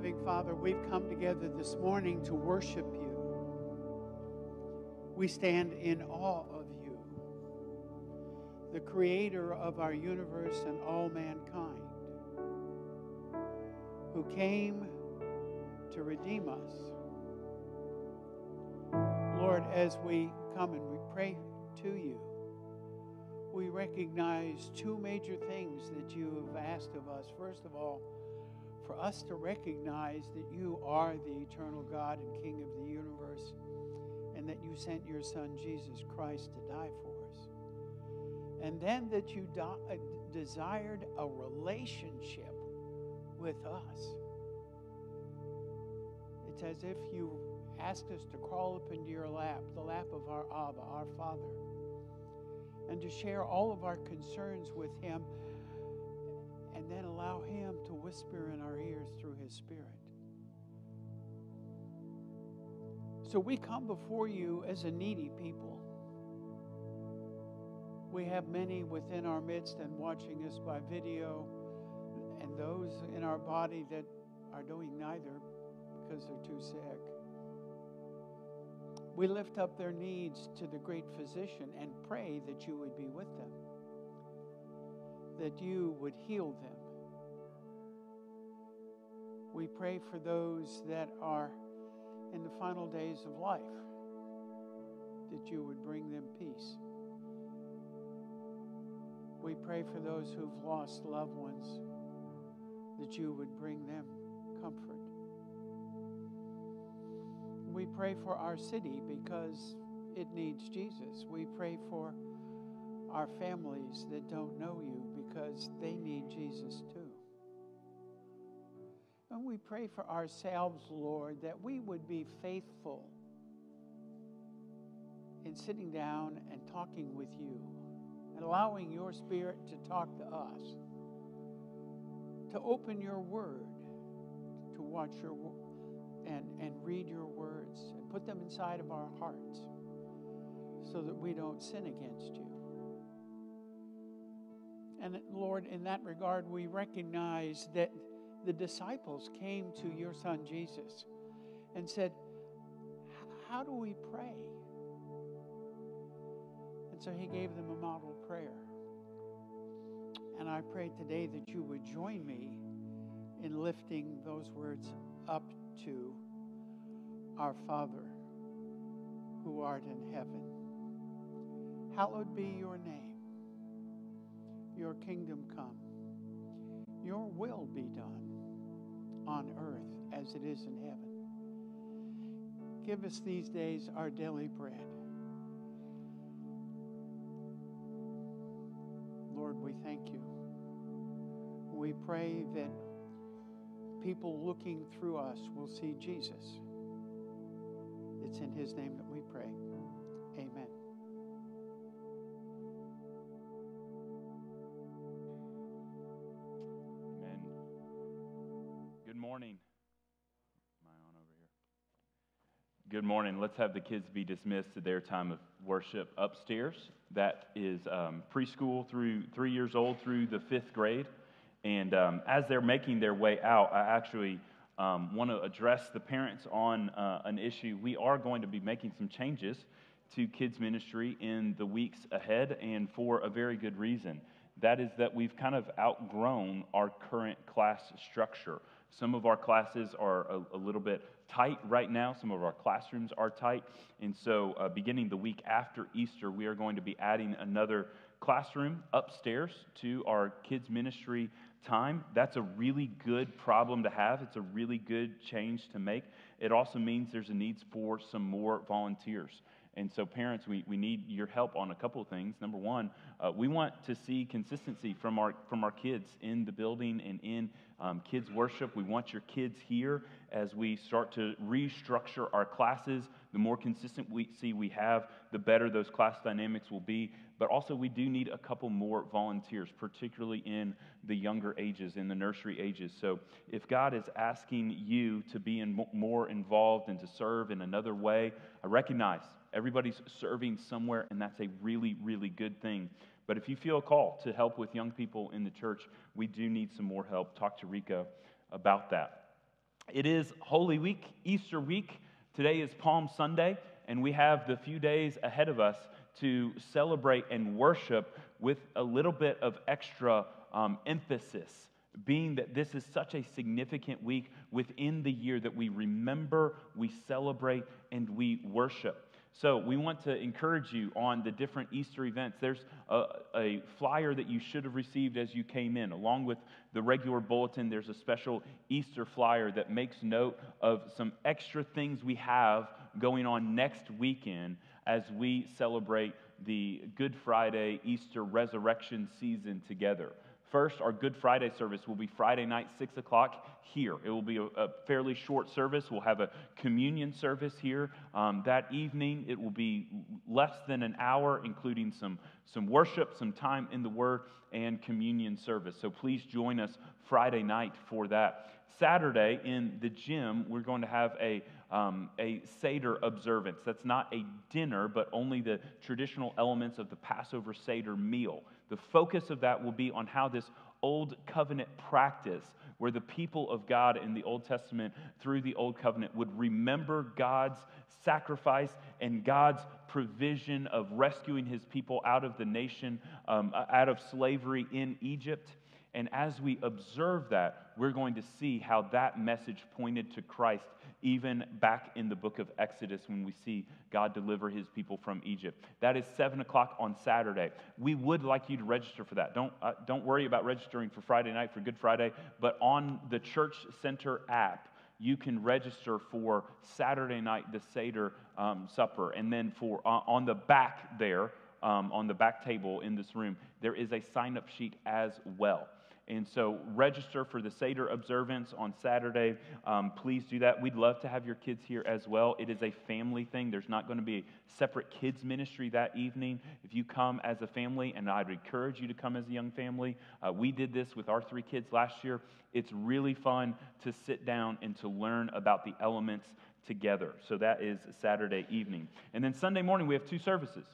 loving Father, we've come together this morning to worship you. We stand in awe of you, the creator of our universe and all mankind, who came to redeem us. Lord, as we come and we pray to you, we recognize two major things that you have asked of us. First of all, for us to recognize that you are the eternal God and King of the universe, and that you sent your Son, Jesus Christ, to die for us. And then that you uh, desired a relationship with us. It's as if you asked us to crawl up into your lap, the lap of our Abba, our Father, and to share all of our concerns with Him and then allow Him to whisper in our ears through His Spirit. So we come before you as a needy people. We have many within our midst and watching us by video, and those in our body that are doing neither because they're too sick. We lift up their needs to the great physician and pray that you would be with them, that you would heal them. We pray for those that are in the final days of life, that you would bring them peace. We pray for those who've lost loved ones, that you would bring them comfort. We pray for our city because it needs Jesus. We pray for our families that don't know you because they need Jesus We pray for ourselves, Lord, that we would be faithful in sitting down and talking with you and allowing your Spirit to talk to us, to open your word, to watch your and, and read your words and put them inside of our hearts so that we don't sin against you. And Lord, in that regard, we recognize that the disciples came to your son Jesus and said, How do we pray? And so he gave them a model prayer. And I pray today that you would join me in lifting those words up to our Father who art in heaven. Hallowed be your name. Your kingdom come. Your will be done on earth as it is in heaven. Give us these days our daily bread. Lord, we thank you. We pray that people looking through us will see Jesus. It's in his name that we pray. Amen. Morning. Am I on over here? Good morning. Let's have the kids be dismissed to their time of worship upstairs. That is um, preschool through three years old through the fifth grade. And um, as they're making their way out, I actually um, want to address the parents on uh, an issue. We are going to be making some changes to kids' ministry in the weeks ahead, and for a very good reason. That is that we've kind of outgrown our current class structure. Some of our classes are a, a little bit tight right now, some of our classrooms are tight. And so, uh, beginning the week after Easter, we are going to be adding another classroom upstairs to our kids' ministry time. That's a really good problem to have. It's a really good change to make. It also means there's a need for some more volunteers. And so, parents, we, we need your help on a couple of things. Number one, uh, we want to see consistency from our, from our kids in the building and in um, kids' worship. We want your kids here as we start to restructure our classes. The more consistent we see we have, the better those class dynamics will be. But also, we do need a couple more volunteers, particularly in the younger ages, in the nursery ages. So, if God is asking you to be in more involved and to serve in another way, I recognize everybody's serving somewhere, and that's a really, really good thing. But if you feel a call to help with young people in the church, we do need some more help. Talk to Rico about that. It is Holy Week, Easter week. Today is Palm Sunday, and we have the few days ahead of us to celebrate and worship with a little bit of extra um, emphasis, being that this is such a significant week within the year that we remember, we celebrate, and we worship. So, we want to encourage you on the different Easter events. There's a, a, flyer that you should have received as you came in. Along with the regular bulletin, there's a special Easter flyer that makes note of some extra things we have going on next weekend as we celebrate the Good Friday Easter resurrection season together. First, our Good Friday service will be Friday night, 6 o'clock here. It will be a, a fairly short service. We'll have a communion service here. Um, that evening, it will be less than an hour, including some, some worship, some time in the Word, and communion service. So please join us Friday night for that. Saturday in the gym, we're going to have a, um, a Seder observance. That's not a dinner, but only the traditional elements of the Passover Seder meal. The focus of that will be on how this old covenant practice, where the people of God in the Old Testament through the Old Covenant would remember God's sacrifice and God's provision of rescuing his people out of the nation, um, out of slavery in Egypt. And as we observe that, we're going to see how that message pointed to Christ even back in the book of Exodus when we see God deliver his people from Egypt. That is 7 o'clock on Saturday. We would like you to register for that. Don't, uh, don't worry about registering for Friday night for Good Friday, but on the Church Center app, you can register for Saturday night, the Seder um, supper. And then for uh, on the back there, um, on the back table in this room, there is a sign up sheet as well. And so, register for the Seder observance on Saturday. Um, please do that. We'd love to have your kids here as well. It is a family thing. There's not going to be a separate kids' ministry that evening. If you come as a family, and I'd encourage you to come as a young family, uh, we did this with our three kids last year. It's really fun to sit down and to learn about the elements together. So, that is Saturday evening. And then Sunday morning, we have two services.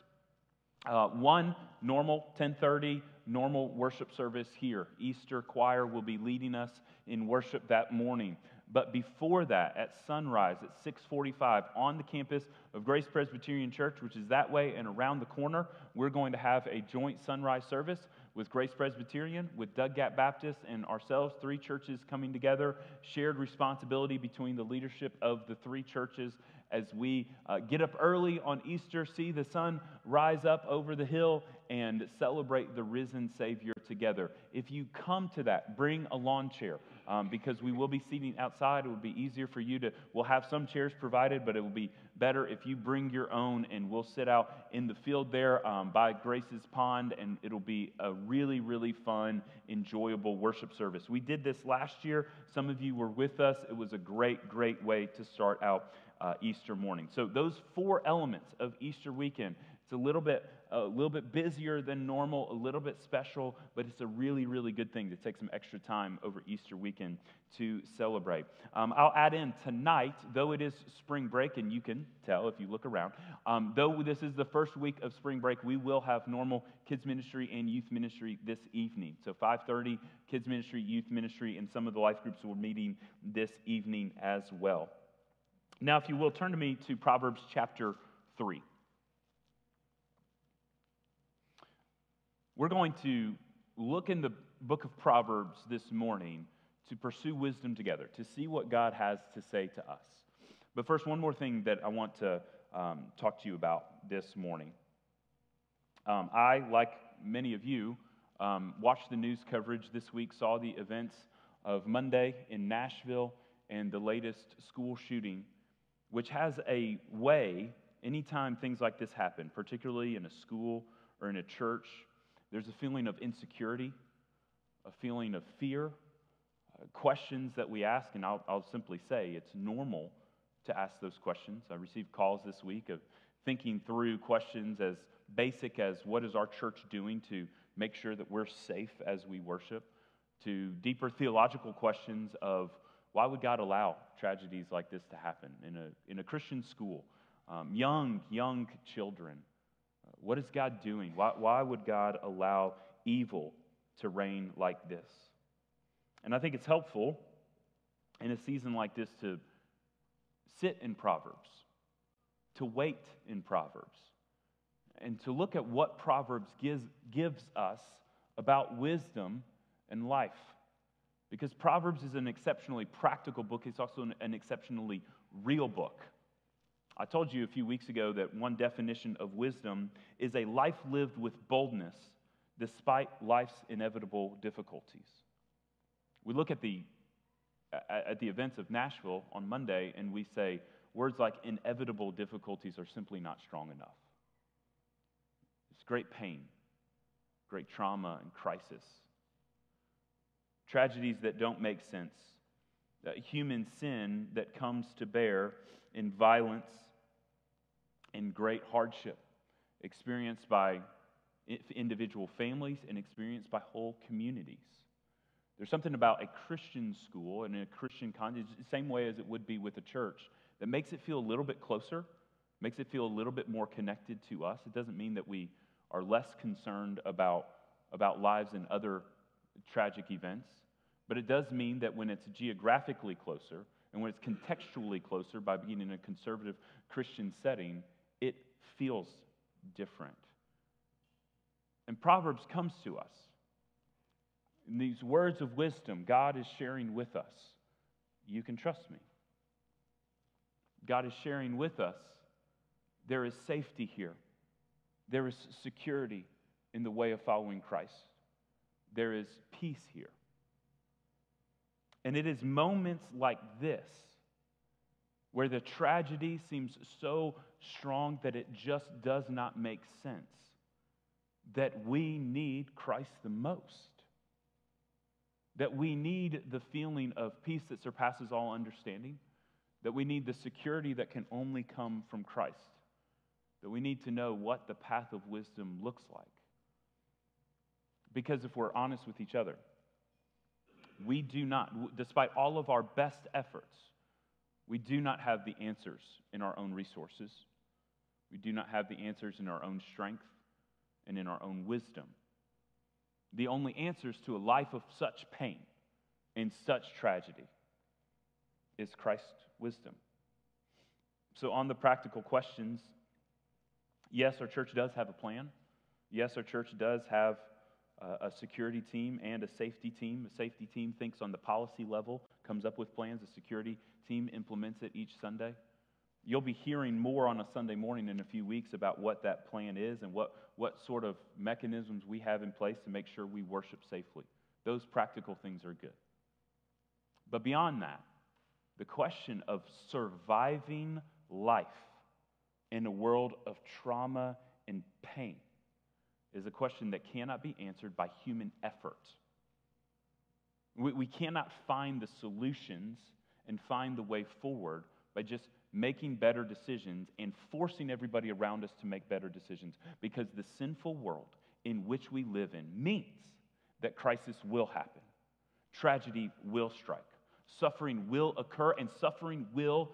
Uh, one normal 1030 normal worship service here. Easter choir will be leading us in worship that morning. But before that, at sunrise at 6:45 on the campus of Grace Presbyterian Church, which is that way and around the corner, we're going to have a joint sunrise service with Grace Presbyterian, with Dug Gap Baptist, and ourselves, three churches coming together, shared responsibility between the leadership of the three churches as we uh, get up early on Easter, see the sun rise up over the hill, and celebrate the risen Savior together. If you come to that, bring a lawn chair um, because we will be seating outside. It will be easier for you to, we'll have some chairs provided, but it will be better if you bring your own and we'll sit out in the field there um, by Grace's Pond and it'll be a really, really fun, enjoyable worship service. We did this last year. Some of you were with us. It was a great, great way to start out uh, Easter morning. So, those four elements of Easter weekend, it's a little bit a little bit busier than normal, a little bit special, but it's a really, really good thing to take some extra time over Easter weekend to celebrate. Um, I'll add in tonight, though it is spring break, and you can tell if you look around, um, though this is the first week of spring break, we will have normal kids ministry and youth ministry this evening. So 5:30, kids ministry, youth ministry, and some of the life groups will meeting this evening as well. Now, if you will, turn to me to Proverbs chapter 3. We're going to look in the book of Proverbs this morning to pursue wisdom together, to see what God has to say to us. But first, one more thing that I want to um, talk to you about this morning. Um, I, like many of you, um, watched the news coverage this week, saw the events of Monday in Nashville and the latest school shooting which has a way, anytime things like this happen, particularly in a school or in a church, there's a feeling of insecurity, a feeling of fear, uh, questions that we ask, and I'll, I'll simply say it's normal to ask those questions. I received calls this week of thinking through questions as basic as what is our church doing to make sure that we're safe as we worship, to deeper theological questions of why would God allow tragedies like this to happen in a, in a Christian school? Um, young, young children. What is God doing? Why, why would God allow evil to reign like this? And I think it's helpful in a season like this to sit in Proverbs, to wait in Proverbs, and to look at what Proverbs gives, gives us about wisdom and life. Because Proverbs is an exceptionally practical book, it's also an, an exceptionally real book. I told you a few weeks ago that one definition of wisdom is a life lived with boldness despite life's inevitable difficulties. We look at the, at the events of Nashville on Monday and we say words like inevitable difficulties are simply not strong enough. It's great pain, great trauma and crisis, tragedies that don't make sense, human sin that comes to bear in violence and great hardship experienced by individual families and experienced by whole communities. There's something about a Christian school and a Christian context, the same way as it would be with a church, that makes it feel a little bit closer, makes it feel a little bit more connected to us. It doesn't mean that we are less concerned about, about lives and other tragic events, but it does mean that when it's geographically closer and when it's contextually closer by being in a conservative Christian setting, it feels different. And Proverbs comes to us. In these words of wisdom, God is sharing with us, you can trust me. God is sharing with us, there is safety here. There is security in the way of following Christ. There is peace here. And it is moments like this where the tragedy seems so strong that it just does not make sense, that we need Christ the most. That we need the feeling of peace that surpasses all understanding, that we need the security that can only come from Christ, that we need to know what the path of wisdom looks like. Because if we're honest with each other, we do not, despite all of our best efforts, we do not have the answers in our own resources. We do not have the answers in our own strength and in our own wisdom. The only answers to a life of such pain and such tragedy is Christ's wisdom. So, on the practical questions, yes, our church does have a plan. Yes, our church does have a security team and a safety team. A safety team thinks on the policy level, comes up with plans. A security team implements it each Sunday. You'll be hearing more on a Sunday morning in a few weeks about what that plan is and what, what sort of mechanisms we have in place to make sure we worship safely. Those practical things are good. But beyond that, the question of surviving life in a world of trauma and pain is a question that cannot be answered by human effort. We, we cannot find the solutions and find the way forward by just making better decisions and forcing everybody around us to make better decisions because the sinful world in which we live in means that crisis will happen, tragedy will strike, suffering will occur, and suffering will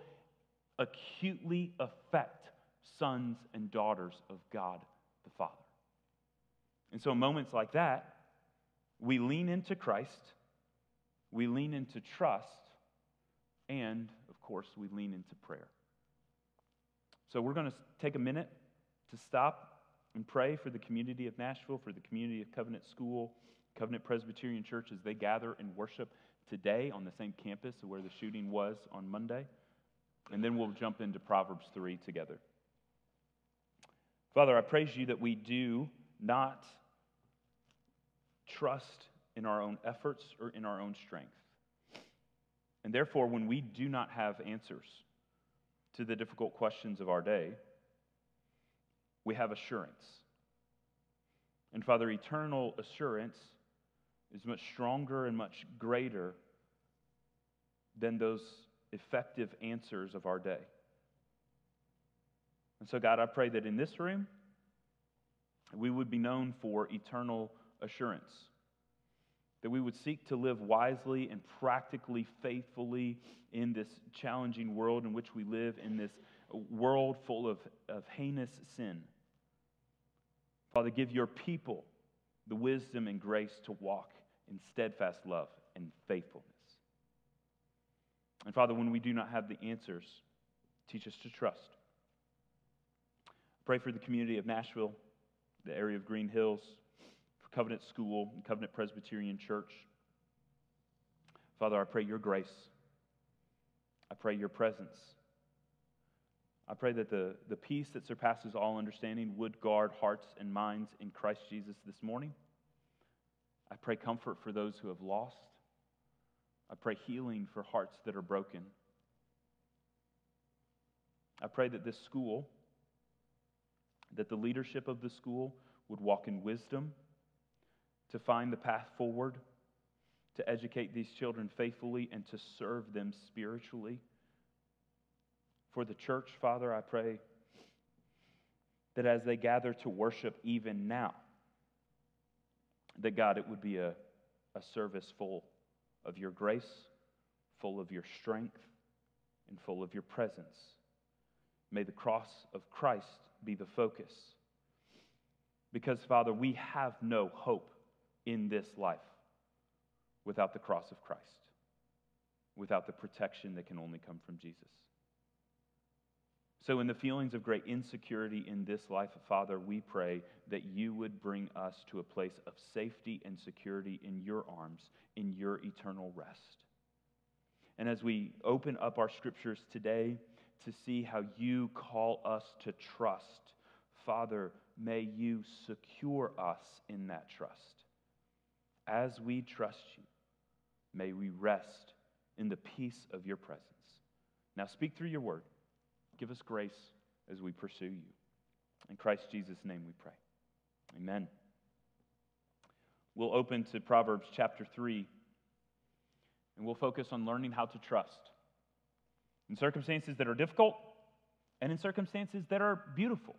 acutely affect sons and daughters of God the Father. And so, moments like that, we lean into Christ, we lean into trust, and of course, we lean into prayer. So, we're going to take a minute to stop and pray for the community of Nashville, for the community of Covenant School, Covenant Presbyterian Church as they gather and worship today on the same campus where the shooting was on Monday. And then we'll jump into Proverbs 3 together. Father, I praise you that we do not trust in our own efforts or in our own strength. And therefore, when we do not have answers to the difficult questions of our day, we have assurance. And Father, eternal assurance is much stronger and much greater than those effective answers of our day. And so, God, I pray that in this room, we would be known for eternal assurance. That we would seek to live wisely and practically faithfully in this challenging world in which we live, in this world full of, of heinous sin. Father, give your people the wisdom and grace to walk in steadfast love and faithfulness. And Father, when we do not have the answers, teach us to trust. Pray for the community of Nashville, the area of Green Hills, Covenant School and Covenant Presbyterian Church. Father, I pray your grace. I pray your presence. I pray that the, the peace that surpasses all understanding would guard hearts and minds in Christ Jesus this morning. I pray comfort for those who have lost. I pray healing for hearts that are broken. I pray that this school, that the leadership of the school would walk in wisdom to find the path forward, to educate these children faithfully, and to serve them spiritually. For the church, Father, I pray that as they gather to worship even now, that God, it would be a, a service full of your grace, full of your strength, and full of your presence. May the cross of Christ be the focus. Because, Father, we have no hope in this life without the cross of Christ, without the protection that can only come from Jesus. So, in the feelings of great insecurity in this life, Father, we pray that you would bring us to a place of safety and security in your arms, in your eternal rest. And as we open up our scriptures today to see how you call us to trust, Father, may you secure us in that trust. As we trust you, may we rest in the peace of your presence. Now, speak through your word. Give us grace as we pursue you. In Christ Jesus' name we pray. Amen. We'll open to Proverbs chapter 3, and we'll focus on learning how to trust in circumstances that are difficult and in circumstances that are beautiful.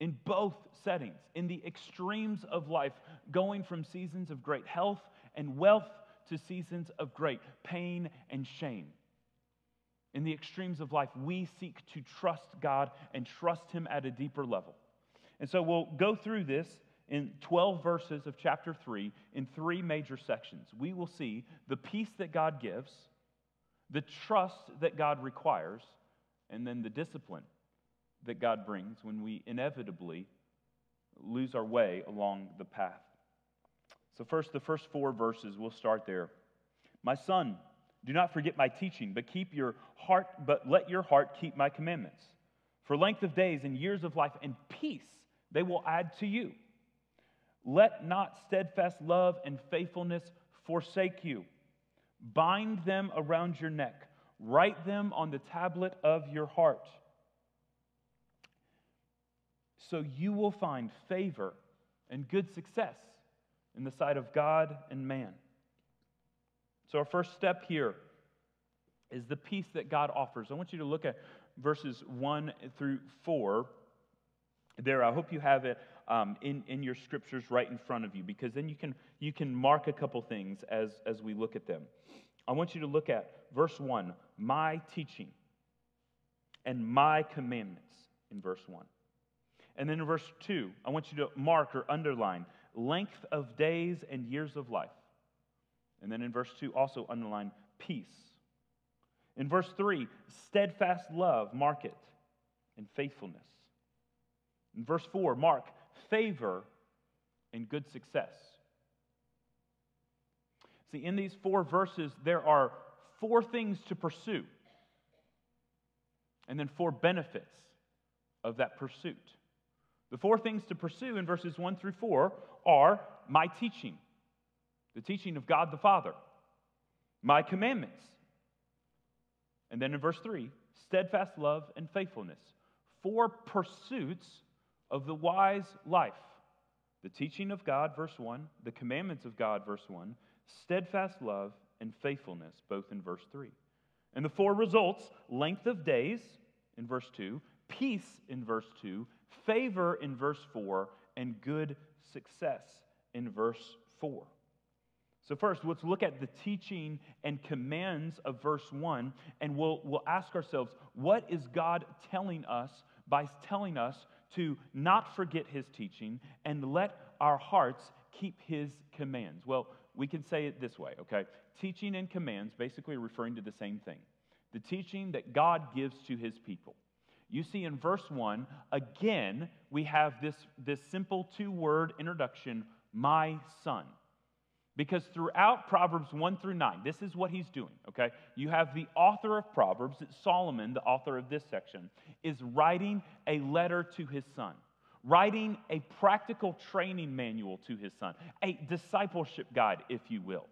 In both settings, in the extremes of life, going from seasons of great health and wealth to seasons of great pain and shame in the extremes of life, we seek to trust God and trust Him at a deeper level. And so we'll go through this in 12 verses of chapter 3 in three major sections. We will see the peace that God gives, the trust that God requires, and then the discipline that God brings when we inevitably lose our way along the path. So, first, the first four verses, we'll start there. My son, do not forget my teaching, but keep your heart, but let your heart keep my commandments. For length of days and years of life and peace they will add to you. Let not steadfast love and faithfulness forsake you. Bind them around your neck, write them on the tablet of your heart. So you will find favor and good success in the sight of God and man. So, our first step here is the peace that God offers. I want you to look at verses 1 through 4 there. I hope you have it um, in, in your scriptures right in front of you because then you can, you can mark a couple things as, as we look at them. I want you to look at verse 1 my teaching and my commandments in verse 1. And then in verse 2, I want you to mark or underline length of days and years of life. And then in verse 2, also underline peace. In verse 3, steadfast love, mark it, and faithfulness. In verse 4, mark favor and good success. See, in these four verses, there are four things to pursue, and then four benefits of that pursuit. The four things to pursue in verses 1 through 4 are my teaching the teaching of God the Father, my commandments. And then in verse 3, steadfast love and faithfulness. Four pursuits of the wise life the teaching of God, verse 1, the commandments of God, verse 1, steadfast love and faithfulness, both in verse 3. And the four results length of days in verse 2, peace in verse 2, favor in verse 4, and good success in verse 4. So, first, let's look at the teaching and commands of verse 1, and we'll, we'll ask ourselves, what is God telling us by telling us to not forget his teaching and let our hearts keep his commands? Well, we can say it this way, okay? Teaching and commands basically referring to the same thing the teaching that God gives to his people. You see in verse 1, again, we have this, this simple two word introduction, my son. Because throughout Proverbs 1 through 9, this is what he's doing, okay? You have the author of Proverbs, Solomon, the author of this section, is writing a letter to his son, writing a practical training manual to his son, a discipleship guide, if you will.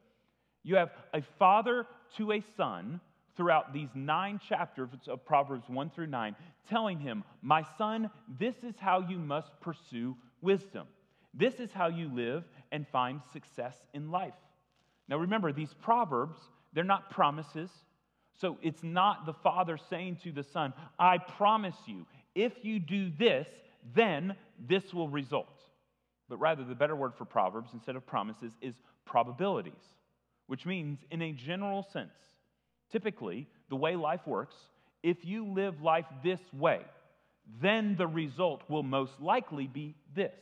You have a father to a son throughout these nine chapters of Proverbs 1 through 9, telling him, My son, this is how you must pursue wisdom. This is how you live and find success in life. Now remember, these Proverbs, they're not promises. So it's not the father saying to the son, I promise you, if you do this, then this will result. But rather, the better word for Proverbs instead of promises is probabilities, which means, in a general sense, Typically, the way life works, if you live life this way, then the result will most likely be this.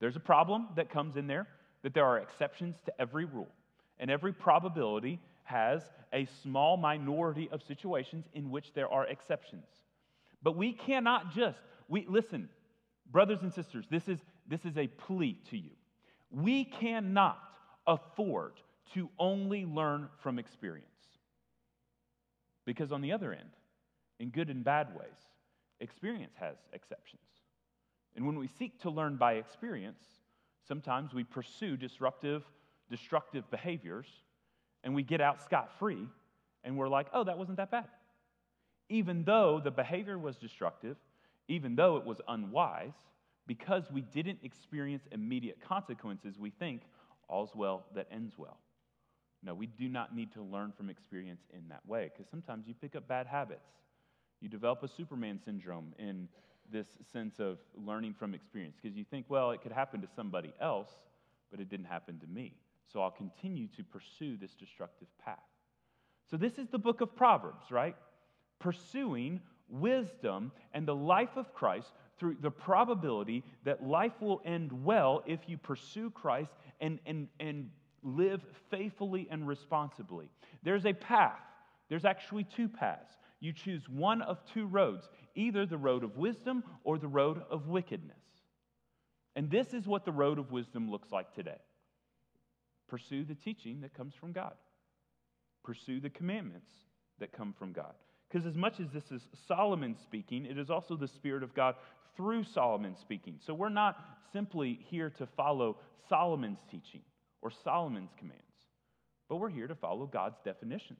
There's a problem that comes in there that there are exceptions to every rule, and every probability has a small minority of situations in which there are exceptions. But we cannot just, we listen, brothers and sisters, this is this is a plea to you. We cannot afford to only learn from experience. Because on the other end, in good and bad ways, experience has exceptions. And when we seek to learn by experience, sometimes we pursue disruptive, destructive behaviors and we get out scot free and we're like, oh, that wasn't that bad. Even though the behavior was destructive, even though it was unwise, because we didn't experience immediate consequences, we think all's well that ends well. No, we do not need to learn from experience in that way because sometimes you pick up bad habits. You develop a Superman syndrome in this sense of learning from experience because you think, well, it could happen to somebody else, but it didn't happen to me. So I'll continue to pursue this destructive path. So this is the book of Proverbs, right? Pursuing wisdom and the life of Christ through the probability that life will end well if you pursue Christ and, and, and live faithfully and responsibly. There's a path, there's actually two paths. You choose one of two roads either the road of wisdom or the road of wickedness. And this is what the road of wisdom looks like today pursue the teaching that comes from God, pursue the commandments that come from God. Because as much as this is Solomon speaking, it is also the Spirit of God through Solomon speaking. So we're not simply here to follow Solomon's teaching or Solomon's commands, but we're here to follow God's definitions.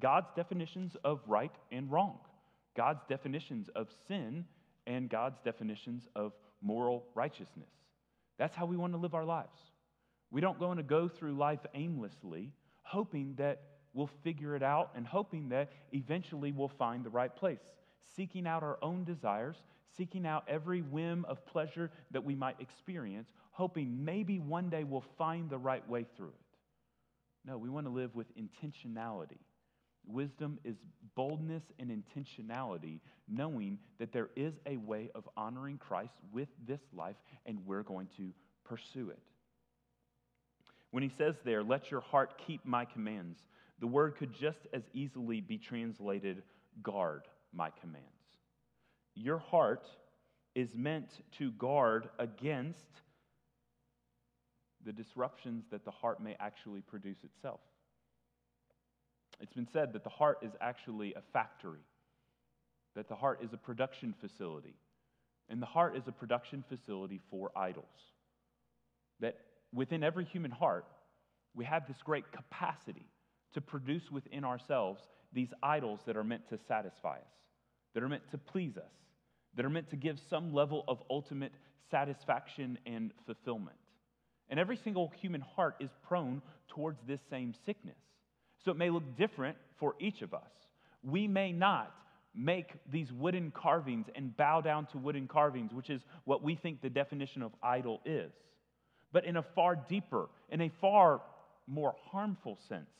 God's definitions of right and wrong, God's definitions of sin, and God's definitions of moral righteousness. That's how we want to live our lives. We don't want to go through life aimlessly, hoping that we'll figure it out and hoping that eventually we'll find the right place, seeking out our own desires, seeking out every whim of pleasure that we might experience, hoping maybe one day we'll find the right way through it. No, we want to live with intentionality. Wisdom is boldness and intentionality, knowing that there is a way of honoring Christ with this life, and we're going to pursue it. When he says there, let your heart keep my commands, the word could just as easily be translated, guard my commands. Your heart is meant to guard against the disruptions that the heart may actually produce itself. It's been said that the heart is actually a factory, that the heart is a production facility, and the heart is a production facility for idols. That within every human heart, we have this great capacity to produce within ourselves these idols that are meant to satisfy us, that are meant to please us, that are meant to give some level of ultimate satisfaction and fulfillment. And every single human heart is prone towards this same sickness. So it may look different for each of us. We may not make these wooden carvings and bow down to wooden carvings, which is what we think the definition of idol is. But in a far deeper, in a far more harmful sense,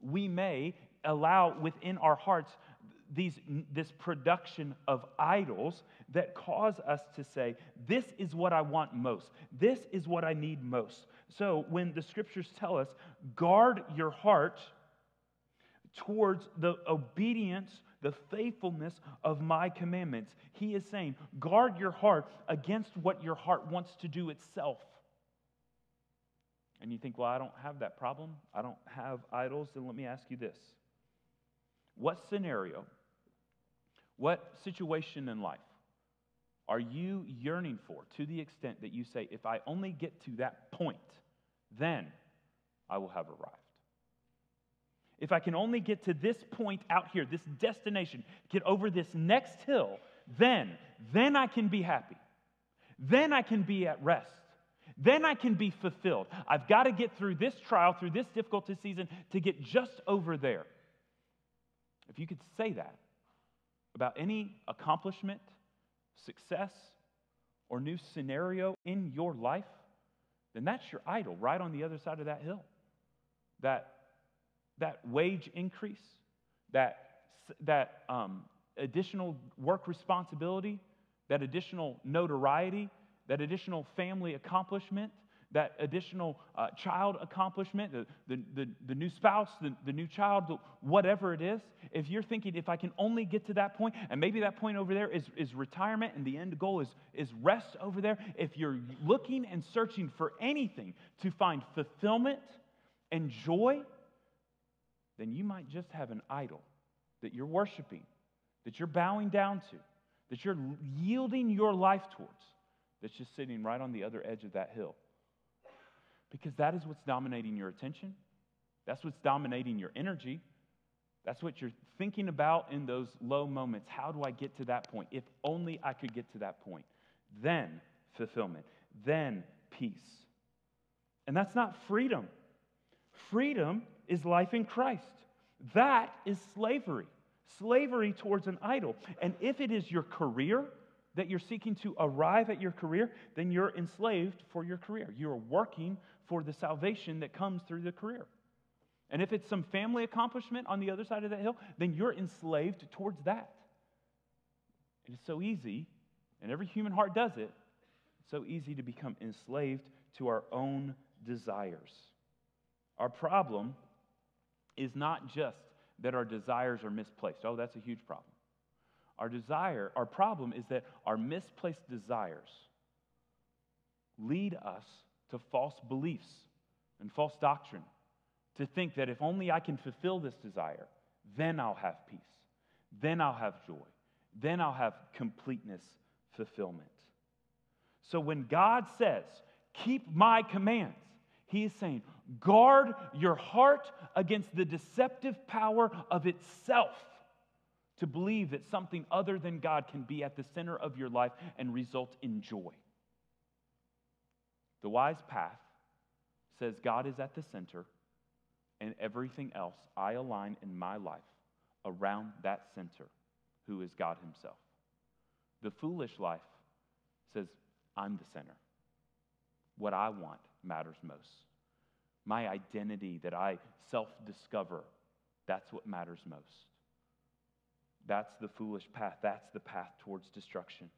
we may allow within our hearts these, this production of idols that cause us to say, This is what I want most. This is what I need most. So when the scriptures tell us, guard your heart towards the obedience, the faithfulness of my commandments, he is saying, guard your heart against what your heart wants to do itself. And you think, well, I don't have that problem. I don't have idols. Then let me ask you this What scenario, what situation in life are you yearning for to the extent that you say, if I only get to that point, then I will have arrived? If I can only get to this point out here, this destination, get over this next hill, then, then I can be happy. Then I can be at rest. Then I can be fulfilled. I've got to get through this trial, through this difficult season to get just over there. If you could say that about any accomplishment, success, or new scenario in your life, then that's your idol right on the other side of that hill. That, that wage increase, that, that um, additional work responsibility, that additional notoriety, that additional family accomplishment, that additional uh, child accomplishment, the, the, the, the, new spouse, the, the new child, whatever it is, if you're thinking, if I can only get to that point, and maybe that point over there is, is retirement and the end goal is, is rest over there, if you're looking and searching for anything to find fulfillment and joy, then you might just have an idol that you're worshiping, that you're bowing down to, that you're yielding your life towards that's just sitting right on the other edge of that hill. Because that is what's dominating your attention. That's what's dominating your energy. That's what you're thinking about in those low moments. How do I get to that point? If only I could get to that point. Then fulfillment. Then peace. And that's not freedom. Freedom is life in Christ. That is slavery. Slavery towards an idol. And if it is your career, that you're seeking to arrive at your career, then you're enslaved for your career. You're working for the salvation that comes through the career. And if it's some family accomplishment on the other side of that hill, then you're enslaved towards that. It is so easy, and every human heart does it, so easy to become enslaved to our own desires. Our problem is not just that our desires are misplaced. Oh, that's a huge problem. Our desire, our problem is that our misplaced desires lead us to false beliefs and false doctrine. To think that if only I can fulfill this desire, then I'll have peace, then I'll have joy, then I'll have completeness, fulfillment. So when God says, Keep my commands, He is saying, Guard your heart against the deceptive power of itself to believe that something other than God can be at the center of your life and result in joy. The wise path says God is at the center, and everything else I align in my life around that center, who is God Himself. The foolish life says, I'm the center. What I want matters most. My identity that I self discover, that's what matters most. That's the foolish path. That's the path towards destruction.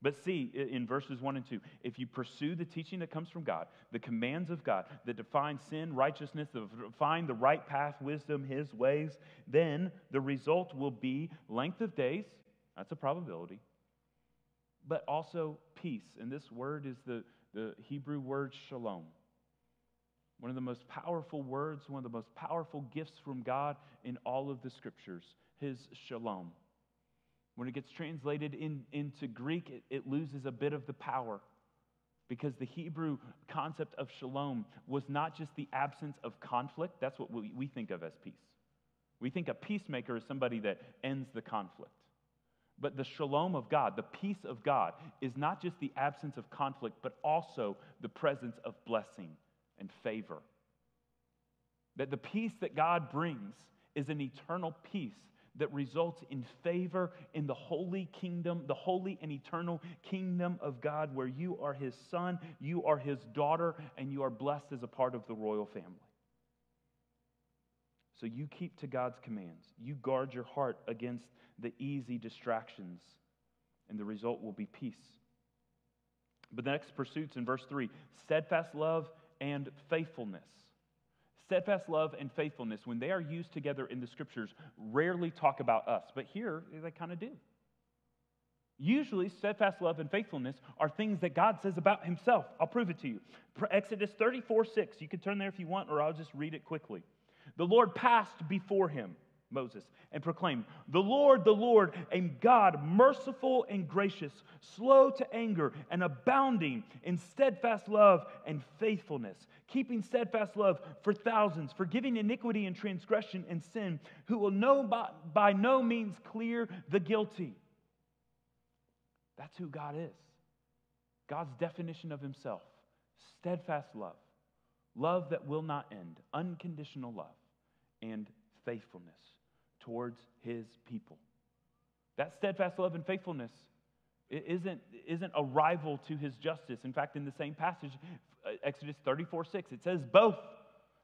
But see, in verses 1 and 2, if you pursue the teaching that comes from God, the commands of God that define sin, righteousness, that define the right path, wisdom, His ways, then the result will be length of days. That's a probability. But also peace. And this word is the, the Hebrew word shalom. One of the most powerful words, one of the most powerful gifts from God in all of the scriptures his shalom. When it gets translated in, into Greek, it, it loses a bit of the power because the Hebrew concept of shalom was not just the absence of conflict. That's what we, we think of as peace. We think a peacemaker is somebody that ends the conflict. But the shalom of God, the peace of God, is not just the absence of conflict, but also the presence of blessing and favor. That the peace that God brings is an eternal peace that results in favor in the holy kingdom, the holy and eternal kingdom of God, where you are his son, you are his daughter, and you are blessed as a part of the royal family. So you keep to God's commands. You guard your heart against the easy distractions, and the result will be peace. But the next pursuits in verse 3 steadfast love and faithfulness. Steadfast love and faithfulness, when they are used together in the scriptures, rarely talk about us, but here they kind of do. Usually, steadfast love and faithfulness are things that God says about himself. I'll prove it to you. Exodus 34 6. You can turn there if you want, or I'll just read it quickly. The Lord passed before him, Moses, and proclaim, The Lord, the Lord, a God merciful and gracious, slow to anger, and abounding in steadfast love and faithfulness, keeping steadfast love for thousands, forgiving iniquity and transgression and sin, who will know by, by no means clear the guilty. That's who God is. God's definition of himself steadfast love, love that will not end, unconditional love, and faithfulness towards his people. That steadfast love and faithfulness isn't, isn't a rival to his justice. In fact, in the same passage, uh, Exodus 34 6, it says both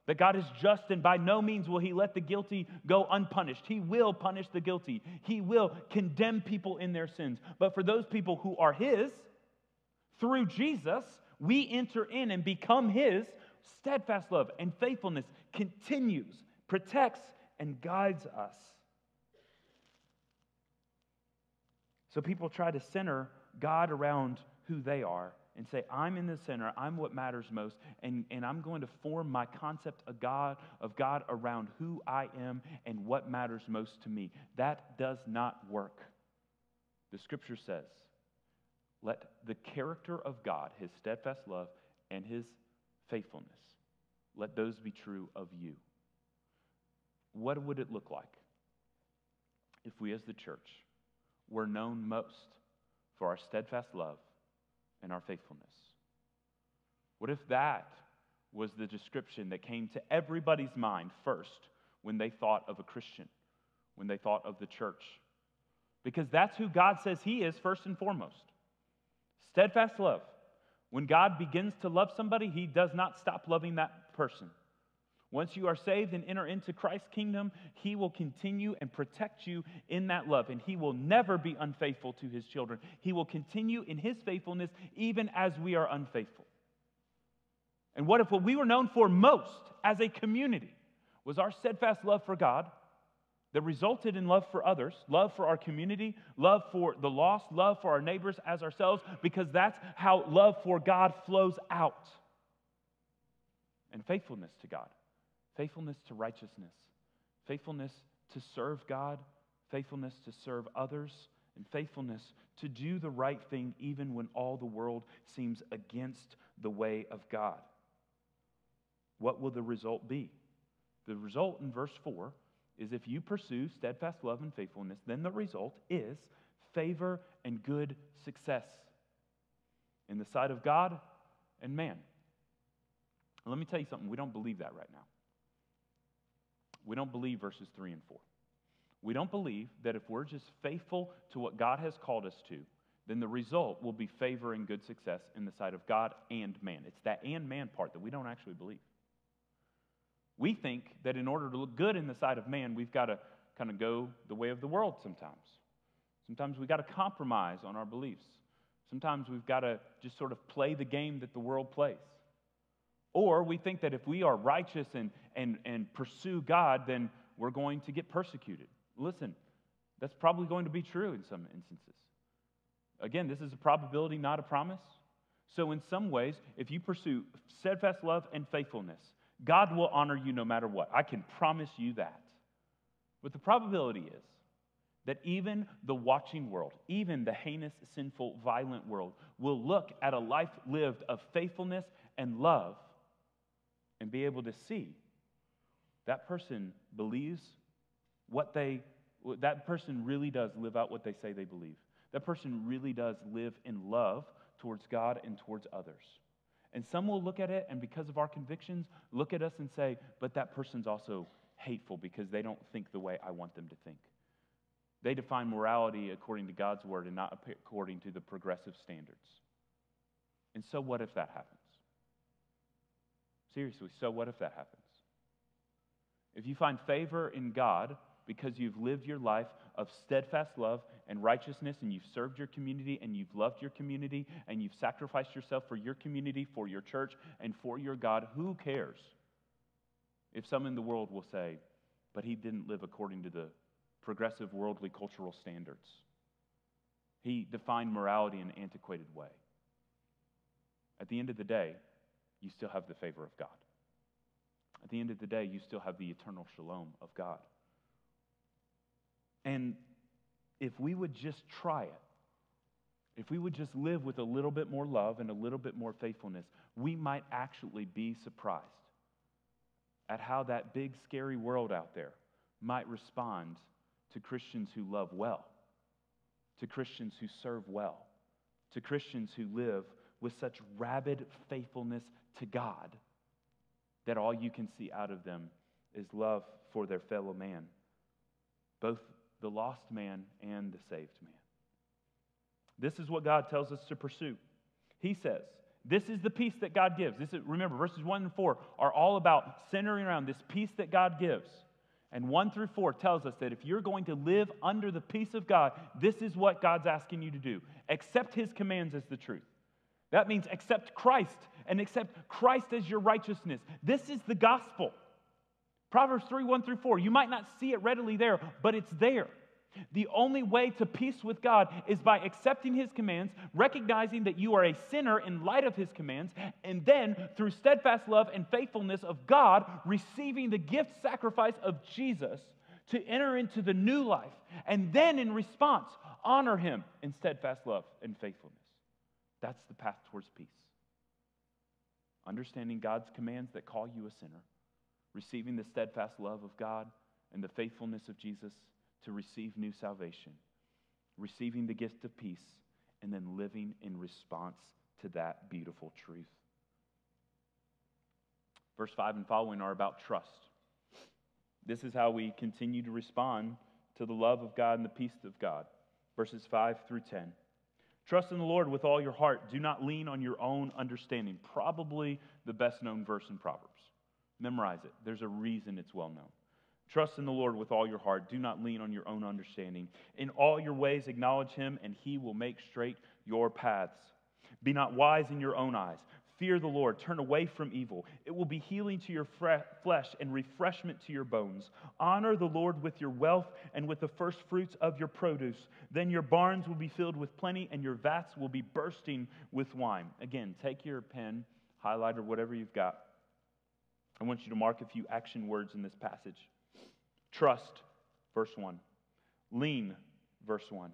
that God is just and by no means will he let the guilty go unpunished. He will punish the guilty, he will condemn people in their sins. But for those people who are his, through Jesus, we enter in and become his. Steadfast love and faithfulness continues, protects, and guides us. So people try to center God around who they are and say, I'm in the center, I'm what matters most, and, and I'm going to form my concept of God, of God around who I am and what matters most to me. That does not work. The scripture says, let the character of God, his steadfast love, and his faithfulness, let those be true of you. What would it look like if we as the church were known most for our steadfast love and our faithfulness? What if that was the description that came to everybody's mind first when they thought of a Christian, when they thought of the church? Because that's who God says He is first and foremost. Steadfast love. When God begins to love somebody, He does not stop loving that person. Once you are saved and enter into Christ's kingdom, He will continue and protect you in that love, and He will never be unfaithful to His children. He will continue in His faithfulness even as we are unfaithful. And what if what we were known for most as a community was our steadfast love for God that resulted in love for others, love for our community, love for the lost, love for our neighbors as ourselves, because that's how love for God flows out. And faithfulness to God faithfulness to righteousness, faithfulness to serve God, faithfulness to serve others, and faithfulness to do the right thing even when all the world seems against the way of God. What will the result be? The result in verse 4 is if you pursue steadfast love and faithfulness, then the result is favor and good success in the sight of God and man. let me tell you something, we don't believe that right now. We don't believe verses 3 and 4. We don't believe that if we're just faithful to what God has called us to, then the result will be favor and good success in the sight of God and man. It's that and man part that we don't actually believe. We think that in order to look good in the sight of man, we've got to kind of go the way of the world sometimes. Sometimes we've got to compromise on our beliefs. Sometimes we've got to just sort of play the game that the world plays. Or we think that if we are righteous and, and, and pursue God, then we're going to get persecuted. Listen, that's probably going to be true in some instances. Again, this is a probability, not a promise. So, in some ways, if you pursue steadfast love and faithfulness, God will honor you no matter what. I can promise you that. But the probability is that even the watching world, even the heinous, sinful, violent world, will look at a life lived of faithfulness and love and be able to see that person believes what they, that person really does live out what they say they believe. That person really does live in love towards God and towards others. And some will look at it and, because of our convictions, look at us and say, but that person's also hateful because they don't think the way I want them to think. They define morality according to God's word and not according to the progressive standards. And so, what if that happens? Seriously, so what if that happens? If you find favor in God because you've lived your life of steadfast love and righteousness, and you've served your community, and you've loved your community, and you've sacrificed yourself for your community, for your church, and for your God, who cares if some in the world will say, but he didn't live according to the progressive worldly cultural standards? He defined morality in an antiquated way. At the end of the day, you still have the favor of God. At the end of the day, you still have the eternal shalom of God. And if we would just try it, if we would just live with a little bit more love and a little bit more faithfulness, we might actually be surprised at how that big, scary world out there might respond to Christians who love well, to Christians who serve well, to Christians who live with such rabid faithfulness to God that all you can see out of them is love for their fellow man, both the lost man and the saved man. This is what God tells us to pursue. He says, this is the peace that God gives. This is, remember, verses 1 and 4 are all about centering around this peace that God gives. And 1 through 4 tells us that if you're going to live under the peace of God, this is what God's asking you to do. Accept his commands as the truth. That means accept Christ and accept Christ as your righteousness. This is the gospel. Proverbs 3 1 through 4. You might not see it readily there, but it's there. The only way to peace with God is by accepting His commands, recognizing that you are a sinner in light of His commands, and then through steadfast love and faithfulness of God, receiving the gift sacrifice of Jesus to enter into the new life. And then in response, honor Him in steadfast love and faithfulness. That's the path towards peace. Understanding God's commands that call you a sinner, receiving the steadfast love of God and the faithfulness of Jesus to receive new salvation, receiving the gift of peace, and then living in response to that beautiful truth. Verse 5 and following are about trust. This is how we continue to respond to the love of God and the peace of God. Verses 5 through 10. Trust in the Lord with all your heart. Do not lean on your own understanding. Probably the best known verse in Proverbs. Memorize it. There's a reason it's well known. Trust in the Lord with all your heart. Do not lean on your own understanding. In all your ways, acknowledge him, and he will make straight your paths. Be not wise in your own eyes. Fear the Lord. Turn away from evil. It will be healing to your flesh and refreshment to your bones. Honor the Lord with your wealth and with the first fruits of your produce. Then your barns will be filled with plenty, and your vats will be bursting with wine. Again, take your pen, highlighter, whatever you've got. I want you to mark a few action words in this passage. Trust, verse 1. Lean, verse 1.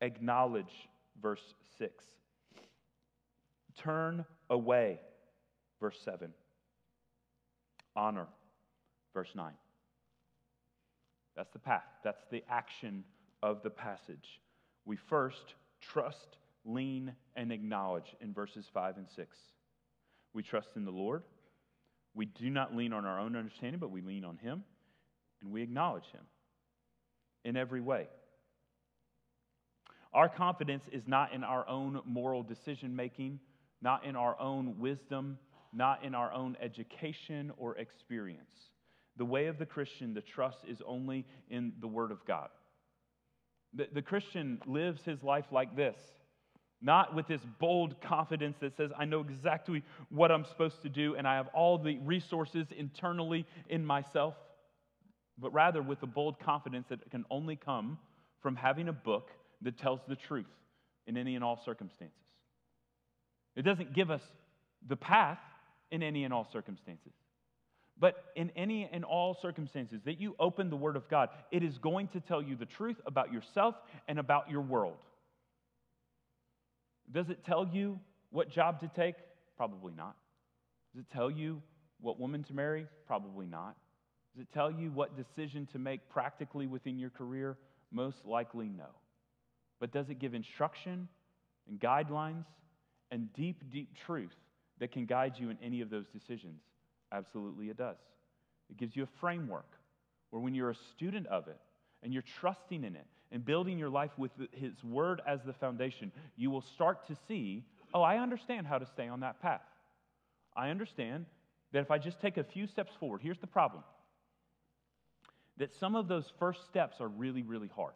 Acknowledge, verse 6. Turn away, verse 7. Honor, verse 9. That's the path, that's the action of the passage. We first trust, lean, and acknowledge in verses 5 and 6. We trust in the Lord. We do not lean on our own understanding, but we lean on Him, and we acknowledge Him in every way. Our confidence is not in our own moral decision making not in our own wisdom, not in our own education or experience. The way of the Christian, the trust is only in the Word of God. The, the Christian lives his life like this, not with this bold confidence that says, I know exactly what I'm supposed to do and I have all the resources internally in myself, but rather with the bold confidence that can only come from having a book that tells the truth in any and all circumstances. It doesn't give us the path in any and all circumstances. But in any and all circumstances that you open the Word of God, it is going to tell you the truth about yourself and about your world. Does it tell you what job to take? Probably not. Does it tell you what woman to marry? Probably not. Does it tell you what decision to make practically within your career? Most likely no. But does it give instruction and guidelines and deep, deep truth that can guide you in any of those decisions? Absolutely, it does. It gives you a framework where when you're a student of it and you're trusting in it and building your life with His Word as the foundation, you will start to see oh, I understand how to stay on that path. I understand that if I just take a few steps forward, here's the problem that some of those first steps are really, really hard.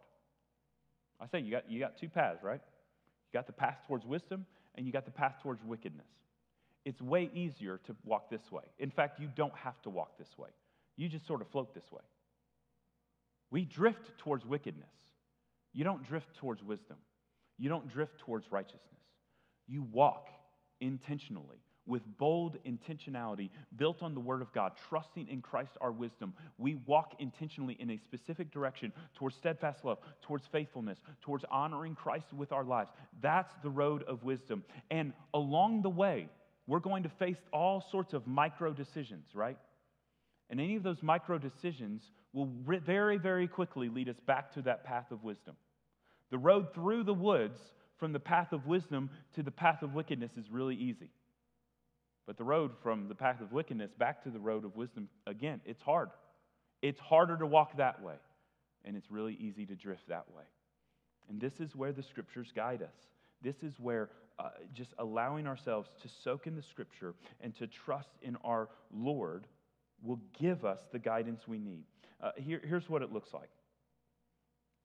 I say you got, you got two paths, right? You got the path towards wisdom and you got the path towards wickedness. It's way easier to walk this way. In fact, you don't have to walk this way, you just sort of float this way. We drift towards wickedness. You don't drift towards wisdom. You don't drift towards righteousness. You walk intentionally with bold intentionality built on the Word of God, trusting in Christ our wisdom. We walk intentionally in a specific direction towards steadfast love, towards faithfulness, towards honoring Christ with our lives. That's the road of wisdom. And along the way, we're going to face all sorts of micro decisions, right? And any of those micro decisions will very, very quickly lead us back to that path of wisdom. The road through the woods from the path of wisdom to the path of wickedness is really easy. But the road from the path of wickedness back to the road of wisdom, again, it's hard. It's harder to walk that way, and it's really easy to drift that way. And this is where the scriptures guide us. This is where uh, just allowing ourselves to soak in the scripture and to trust in our Lord will give us the guidance we need. Uh, here, here's what it looks like.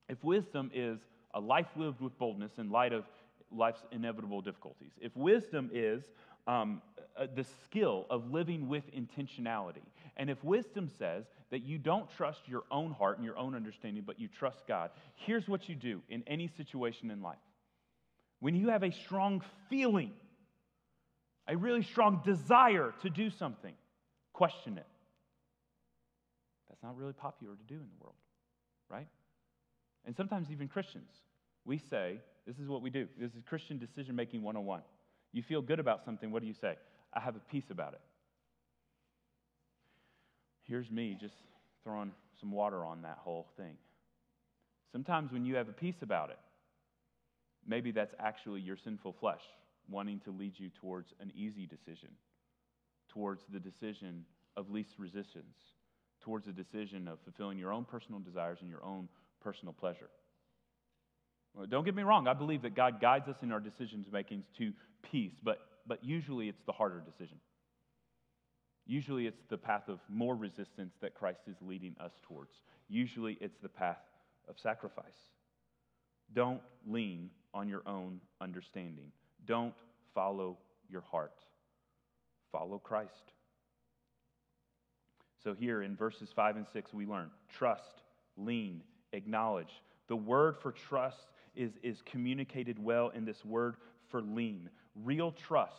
If wisdom is a life lived with boldness in light of life's inevitable difficulties, if wisdom is um, uh, the skill of living with intentionality, and if wisdom says that you don't trust your own heart and your own understanding, but you trust God, here's what you do in any situation in life. When you have a strong feeling, a really strong desire to do something, question it. That's not really popular to do in the world, right? And sometimes even Christians, we say, this is what we do. This is Christian decision making 101. You feel good about something, what do you say? I have a peace about it. Here's me just throwing some water on that whole thing. Sometimes when you have a peace about it, maybe that's actually your sinful flesh wanting to lead you towards an easy decision, towards the decision of least resistance, towards the decision of fulfilling your own personal desires and your own personal pleasure. Don't get me wrong, I believe that God guides us in our decisions makings to peace, but, but usually it's the harder decision. Usually it's the path of more resistance that Christ is leading us towards. Usually it's the path of sacrifice. Don't lean on your own understanding. Don't follow your heart. Follow Christ. So, here in verses 5 and 6, we learn trust, lean, acknowledge. The word for trust is, is communicated well in this word for lean. Real trust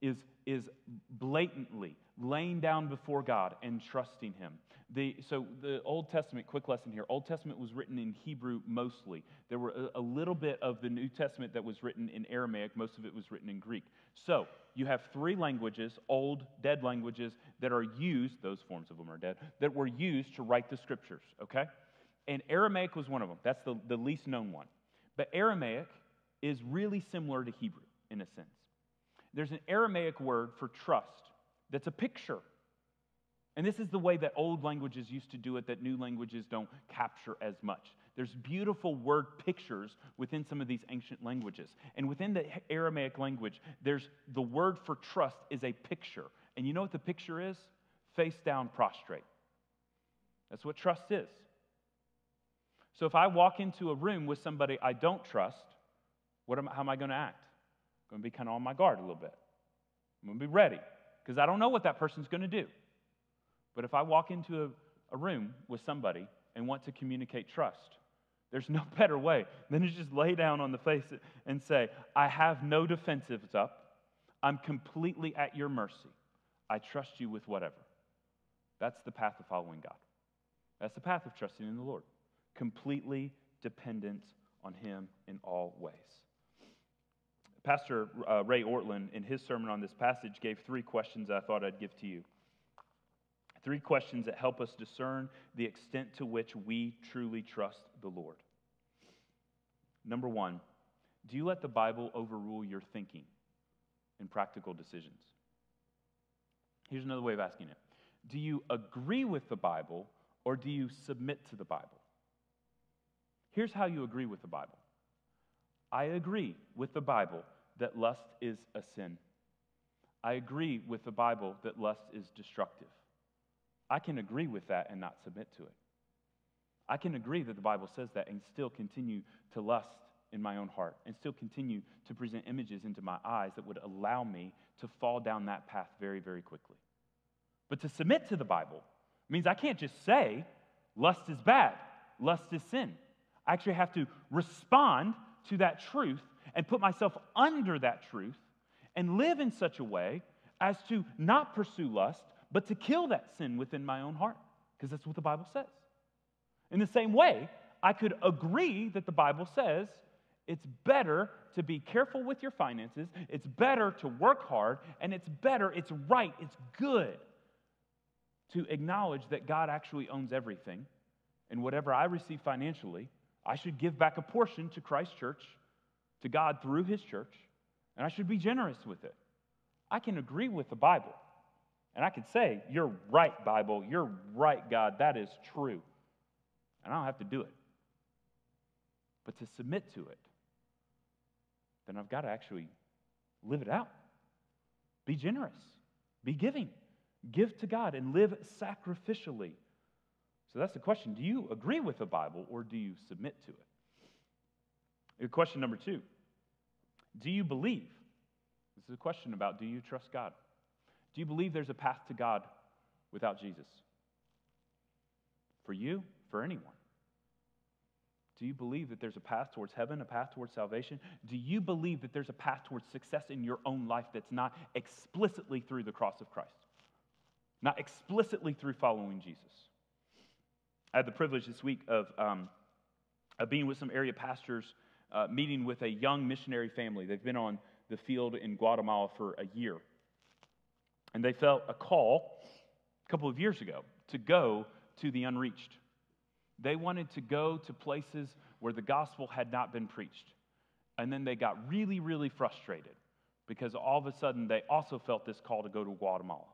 is, is blatantly laying down before God and trusting Him. The, so, the Old Testament, quick lesson here Old Testament was written in Hebrew mostly. There were a, a, little bit of the New Testament that was written in Aramaic, most of it was written in Greek. So, you have three languages, old, dead languages, that are used, those forms of them are dead, that were used to write the scriptures, okay? And Aramaic was one of them. That's the, the least known one. But Aramaic is really similar to Hebrew in a sense. There's an Aramaic word for trust that's a picture. And this is the way that old languages used to do it that new languages don't capture as much. There's beautiful word pictures within some of these ancient languages. And within the Aramaic language, there's the word for trust is a picture. And you know what the picture is? Face down, prostrate. That's what trust is. So if I walk into a room with somebody I don't trust, what am, how am I going to act? I'm going to be kind of on my guard a little bit. I'm going to be ready because I don't know what that person's going to do. But if I walk into a, a room with somebody and want to communicate trust, there's no better way than to just lay down on the face and say, I have no defensives up. I'm completely at your mercy. I trust you with whatever. That's the path of following God. That's the path of trusting in the Lord. Completely dependent on Him in all ways. Pastor uh, Ray Ortlund, in his sermon on this passage, gave three questions I thought I'd give to you. Three questions that help us discern the extent to which we truly trust the Lord. Number one, do you let the Bible overrule your thinking in practical decisions? Here's another way of asking it Do you agree with the Bible or do you submit to the Bible? Here's how you agree with the Bible I agree with the Bible that lust is a sin. I agree with the Bible that lust is destructive. I can agree with that and not submit to it. I can agree that the Bible says that and still continue to lust in my own heart and still continue to present images into my eyes that would allow me to fall down that path very, very quickly. But to submit to the Bible means I can't just say lust is bad, lust is sin. I actually have to respond to that truth and put myself under that truth and live in such a way as to not pursue lust, but to kill that sin within my own heart, because that's what the Bible says. In the same way, I could agree that the Bible says it's better to be careful with your finances, it's better to work hard, and it's better, it's right, it's good to acknowledge that God actually owns everything. And whatever I receive financially, I should give back a portion to Christ's Church, to God through His church, and I should be generous with it. I can agree with the Bible. And I can say, You're right, Bible. You're right, God. That is true. And I don't have to do it. But to submit to it, then I've got to actually live it out. Be generous, be giving, give to God, and live sacrificially. So that's the question. Do you agree with the Bible or do you submit to it? Question number two Do you believe? This is a question about do you trust God? Do you believe there's a path to God without Jesus? For you, for anyone. Do you believe that there's a path towards heaven, a path towards salvation? Do you believe that there's a path towards success in your own life that's not explicitly through the cross of Christ? Not explicitly through following Jesus? I had the privilege this week of, um, of being with some area pastors, uh, meeting with a young missionary family. They've been on the field in Guatemala for a year. And they felt a call a couple of years ago to go to the unreached. They wanted to go to places where the gospel had not been preached. And then they got really, really frustrated because all of a sudden they also felt this call to go to Guatemala.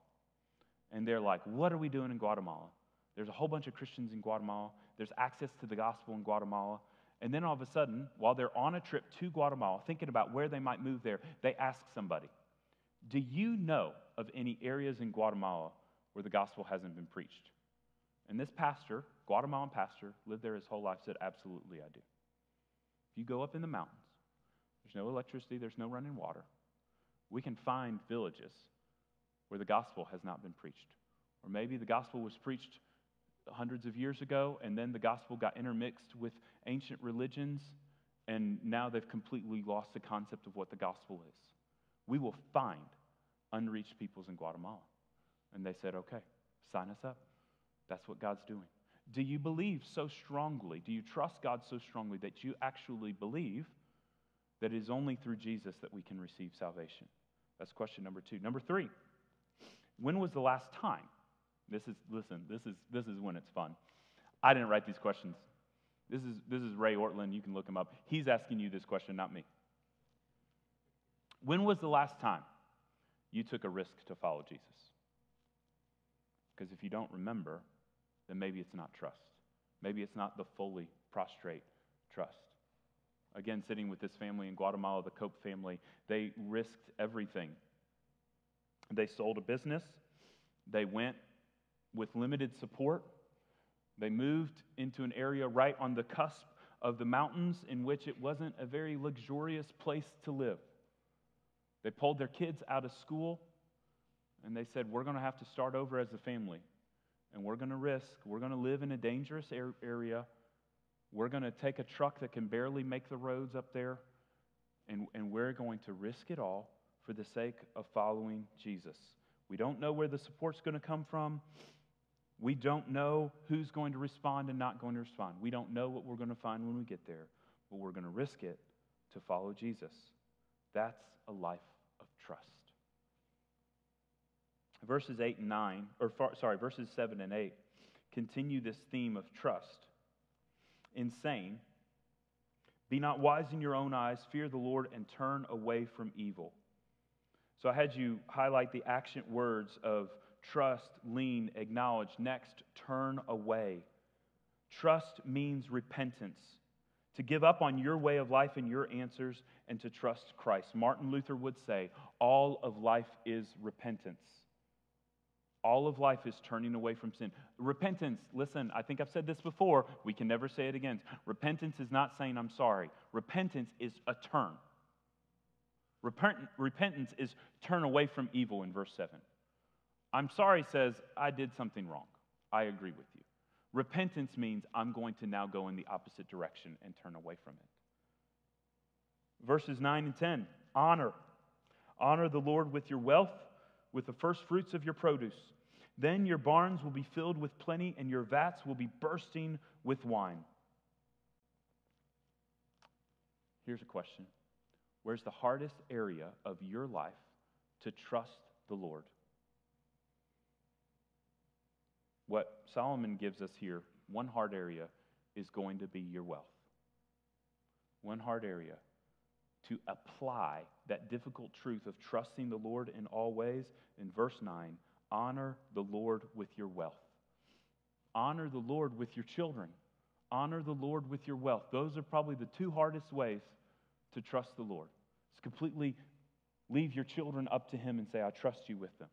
And they're like, what are we doing in Guatemala? There's a whole bunch of Christians in Guatemala. There's access to the gospel in Guatemala. And then all of a sudden, while they're on a trip to Guatemala, thinking about where they might move there, they ask somebody, Do you know of any areas in Guatemala where the gospel hasn't been preached? And this pastor, Guatemalan pastor, lived there his whole life, said, Absolutely, I do. If you go up in the mountains, there's no electricity, there's no running water. We can find villages where the gospel has not been preached. Or maybe the gospel was preached hundreds of years ago, and then the gospel got intermixed with ancient religions, and now they've completely lost the concept of what the gospel is. We will find unreached peoples in Guatemala. And they said, okay, sign us up. That's what God's doing. Do you believe so strongly? Do you trust God so strongly that you actually believe that it is only through Jesus that we can receive salvation? That's question number two. Number three, when was the last time this is, listen, this is, this is when it's fun. I didn't write these questions. This is, this is Ray Ortlund. You can look him up. He's asking you this question, not me. When was the last time you took a risk to follow Jesus? Because if you don't remember, then maybe it's not trust. Maybe it's not the fully prostrate trust. Again, sitting with this family in Guatemala, the Cope family, they risked everything. They sold a business, they went with limited support. They moved into an area right on the cusp of the mountains in which it wasn't a very luxurious place to live. They pulled their kids out of school and they said, We're going to have to start over as a family. And we're going to risk, we're going to live in a dangerous area. We're going to take a truck that can barely make the roads up there. And, and we're going to risk it all for the sake of following Jesus. We don't know where the support's going to come from. We don't know who's going to respond and not going to respond. We don't know what we're going to find when we get there, but we're going to risk it to follow Jesus. That's a life of trust. Verses 8 and 9, or sorry, verses 7 and 8 continue this theme of trust in saying, Be not wise in your own eyes, fear the Lord, and turn away from evil. So I had you highlight the action words of trust, lean, acknowledge. Next, turn away. Trust means repentance, to give up on your way of life and your answers and to trust Christ. Martin Luther would say, all of life is repentance. All of life is turning away from sin. Repentance, listen, I think I've said this before. We can never say it again. Repentance is not saying I'm sorry, repentance is a turn. repentance is turn away from evil in verse 7. I'm sorry says, I did something wrong. I agree with you. Repentance means I'm going to now go in the opposite direction and turn away from it. Verses 9 and 10 honor. Honor the Lord with your wealth, with the first fruits of your produce. Then your barns will be filled with plenty, and your vats will be bursting with wine. Here's a question Where's the hardest area of your life to trust the Lord? What Solomon gives us here, one hard area, is going to be your wealth. One hard area to apply that difficult truth of trusting the Lord in all ways. In verse 9, honor the Lord with your wealth. Honor the Lord with your children. Honor the Lord with your wealth. Those are probably the two hardest ways to trust the Lord. It's completely leave your children up to Him and say, I trust you with them.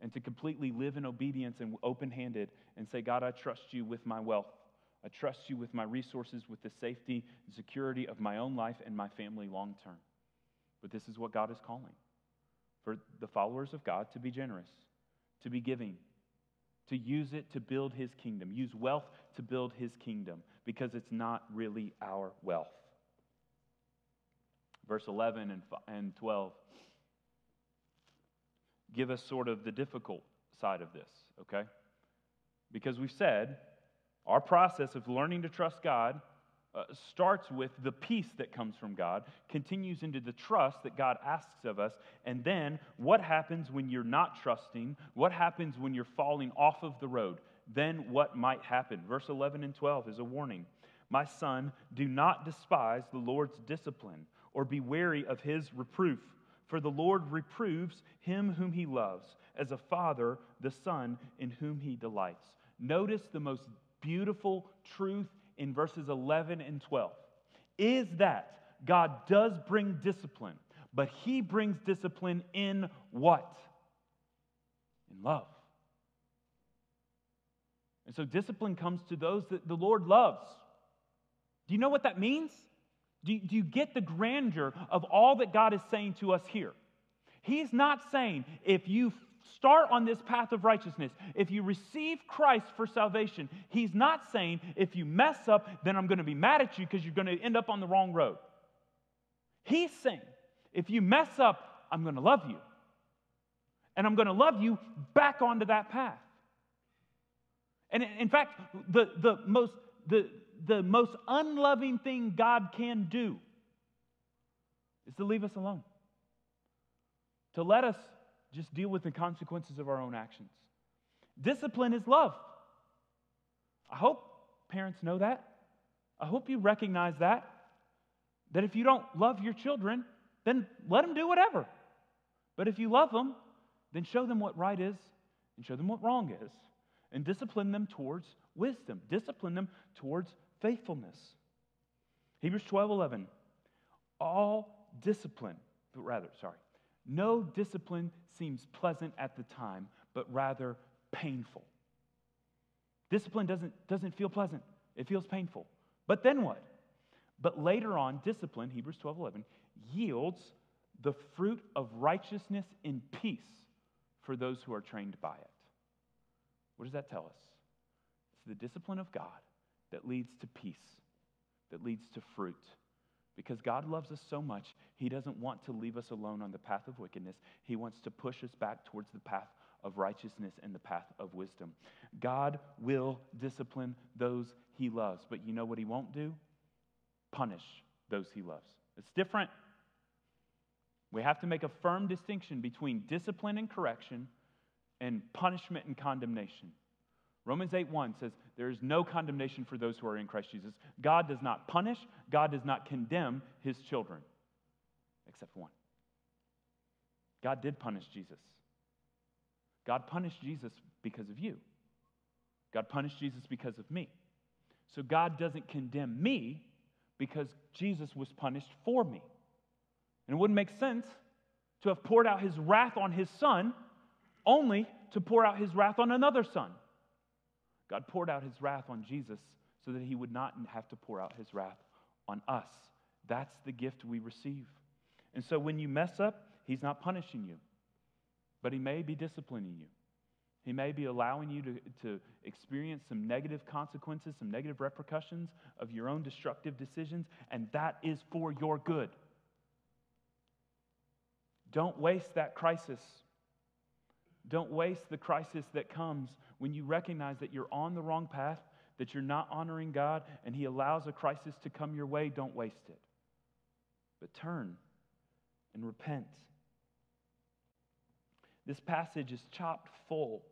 And to completely live in obedience and open handed and say, God, I trust you with my wealth. I trust you with my resources, with the safety and security of my own life and my family long term. But this is what God is calling for the followers of God to be generous, to be giving, to use it to build his kingdom, use wealth to build his kingdom, because it's not really our wealth. Verse 11 and 12 give us sort of the difficult side of this, okay? Because we've said our process of learning to trust God uh, starts with the peace that comes from God, continues into the trust that God asks of us, and then what happens when you're not trusting? What happens when you're falling off of the road? Then what might happen? Verse 11 and 12 is a warning. My son, do not despise the Lord's discipline or be wary of his reproof, for the Lord reproves him whom he loves, as a father the son in whom he delights. Notice the most beautiful truth in verses 11 and 12 is that God does bring discipline, but He brings discipline in what? In love. And so discipline comes to those that the Lord loves. Do you know what that means? Do you, do you get the grandeur of all that God is saying to us here? He's not saying if you start on this path of righteousness, if you receive Christ for salvation, he's not saying if you mess up, then I'm going to be mad at you because you're going to end up on the wrong road. He's saying if you mess up, I'm going to love you. And I'm going to love you back onto that path. And in fact, the, the, most, the, the most unloving thing God can do is to leave us alone, to let us just deal with the consequences of our own actions. Discipline is love. I hope parents know that. I hope you recognize that. That if you don't love your children, then let them do whatever. But if you love them, then show them what right is and show them what wrong is. And discipline them towards wisdom, discipline them towards faithfulness. Hebrews 12 11. All discipline, but rather, sorry, no discipline seems pleasant at the time, but rather painful. Discipline doesn't, doesn't feel pleasant, it feels painful. But then what? But later on, discipline, Hebrews 12 11, yields the fruit of righteousness in peace for those who are trained by it. What does that tell us? It's the discipline of God that leads to peace, that leads to fruit. Because God loves us so much, He doesn't want to leave us alone on the path of wickedness. He wants to push us back towards the path of righteousness and the path of wisdom. God will discipline those He loves, but you know what He won't do? Punish those He loves. It's different. We have to make a firm distinction between discipline and correction and punishment and condemnation. Romans 8 1 says, There is no condemnation for those who are in Christ Jesus. God does not punish, God does not condemn his children, except one. God did punish Jesus. God punished Jesus because of you. God punished Jesus because of me. So God doesn't condemn me because Jesus was punished for me. And it wouldn't make sense to have poured out his wrath on his son only to pour out his wrath on another son. God poured out his wrath on Jesus so that he would not have to pour out his wrath on us. That's the gift we receive. And so when you mess up, he's not punishing you, but he may be disciplining you. He may be allowing you to, to experience some negative consequences, some negative repercussions of your own destructive decisions, and that is for your good. Don't waste that crisis. Don't waste the crisis that comes when you recognize that you're on the wrong path, that you're not honoring God, and He allows a crisis to come your way. Don't waste it. But turn and repent. This passage is chopped full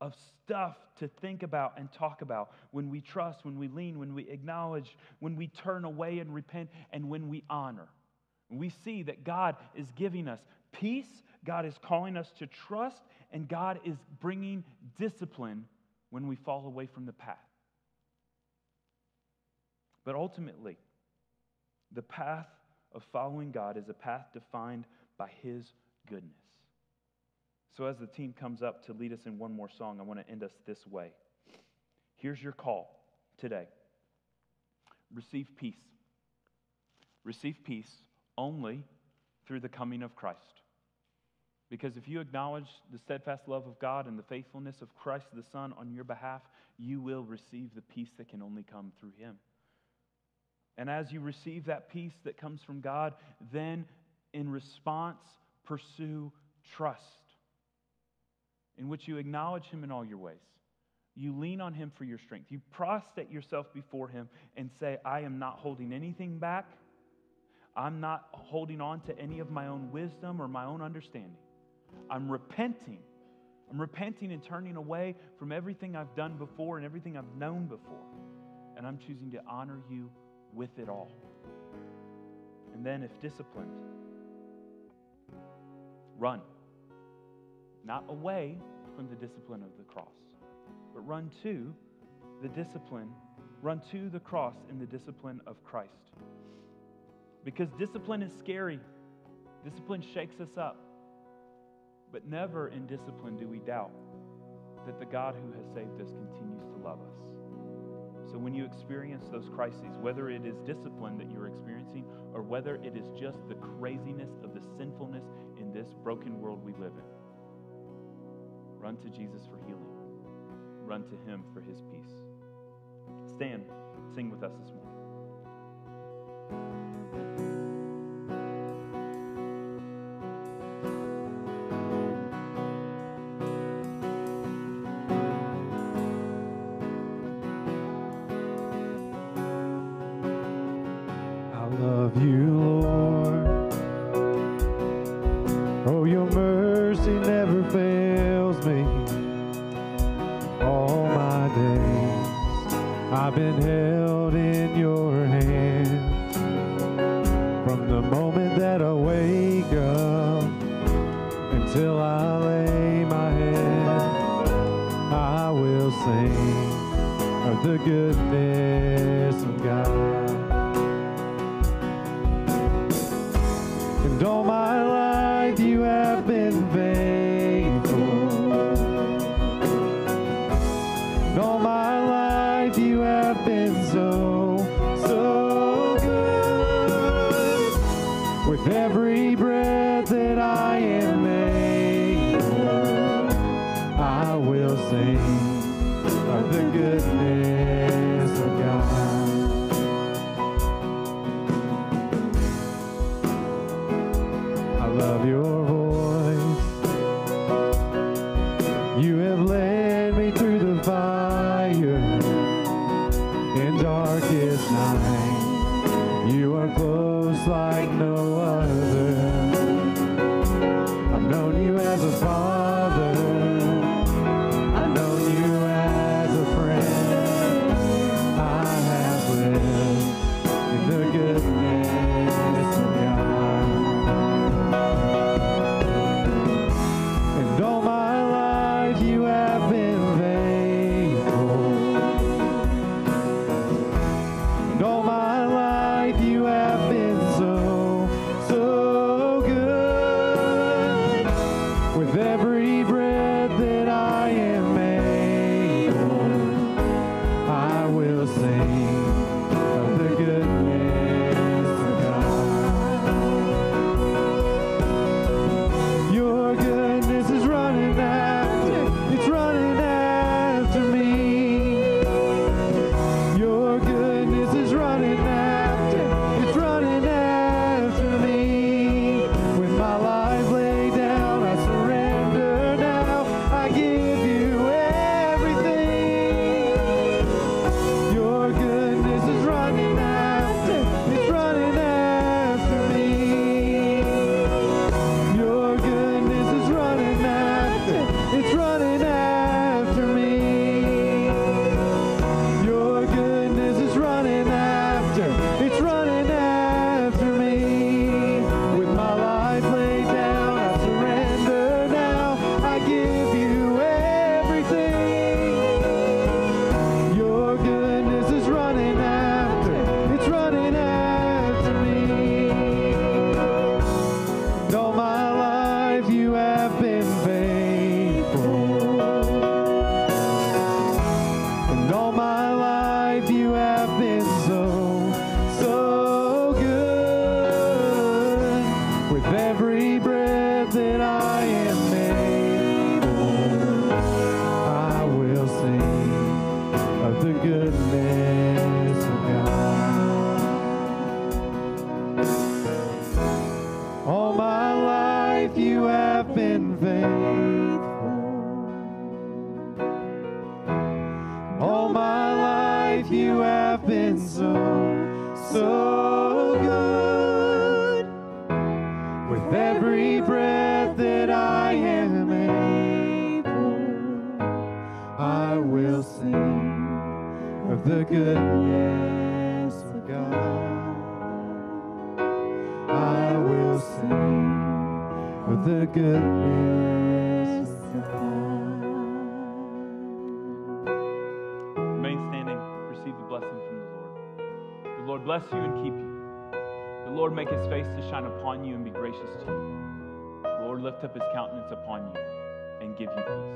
of stuff to think about and talk about when we trust, when we lean, when we acknowledge, when we turn away and repent, and when we honor. We see that God is giving us peace, God is calling us to trust, and God is bringing discipline when we fall away from the path. But ultimately, the path of following God is a path defined by His goodness. So, as the team comes up to lead us in one more song, I want to end us this way. Here's your call today receive peace. Receive peace only through the coming of Christ. Because if you acknowledge the steadfast love of God and the faithfulness of Christ the Son on your behalf, you will receive the peace that can only come through Him. And as you receive that peace that comes from God, then in response, pursue trust in which you acknowledge Him in all your ways. You lean on Him for your strength. You prostrate yourself before Him and say, I am not holding anything back. I'm not holding on to any of my own wisdom or my own understanding. I'm repenting. I'm repenting and turning away from everything I've done before and everything I've known before. And I'm choosing to honor you with it all. And then, if disciplined, run not away from the discipline of the cross, but run to the discipline, run to the cross in the discipline of Christ. Because discipline is scary, discipline shakes us up. But never in discipline do we doubt that the God who has saved us continues to love us. So when you experience those crises, whether it is discipline that you're experiencing or whether it is just the craziness of the sinfulness in this broken world we live in, Run to Jesus for healing. Run to Him for His peace. Stand, sing with us this morning. Give you peace.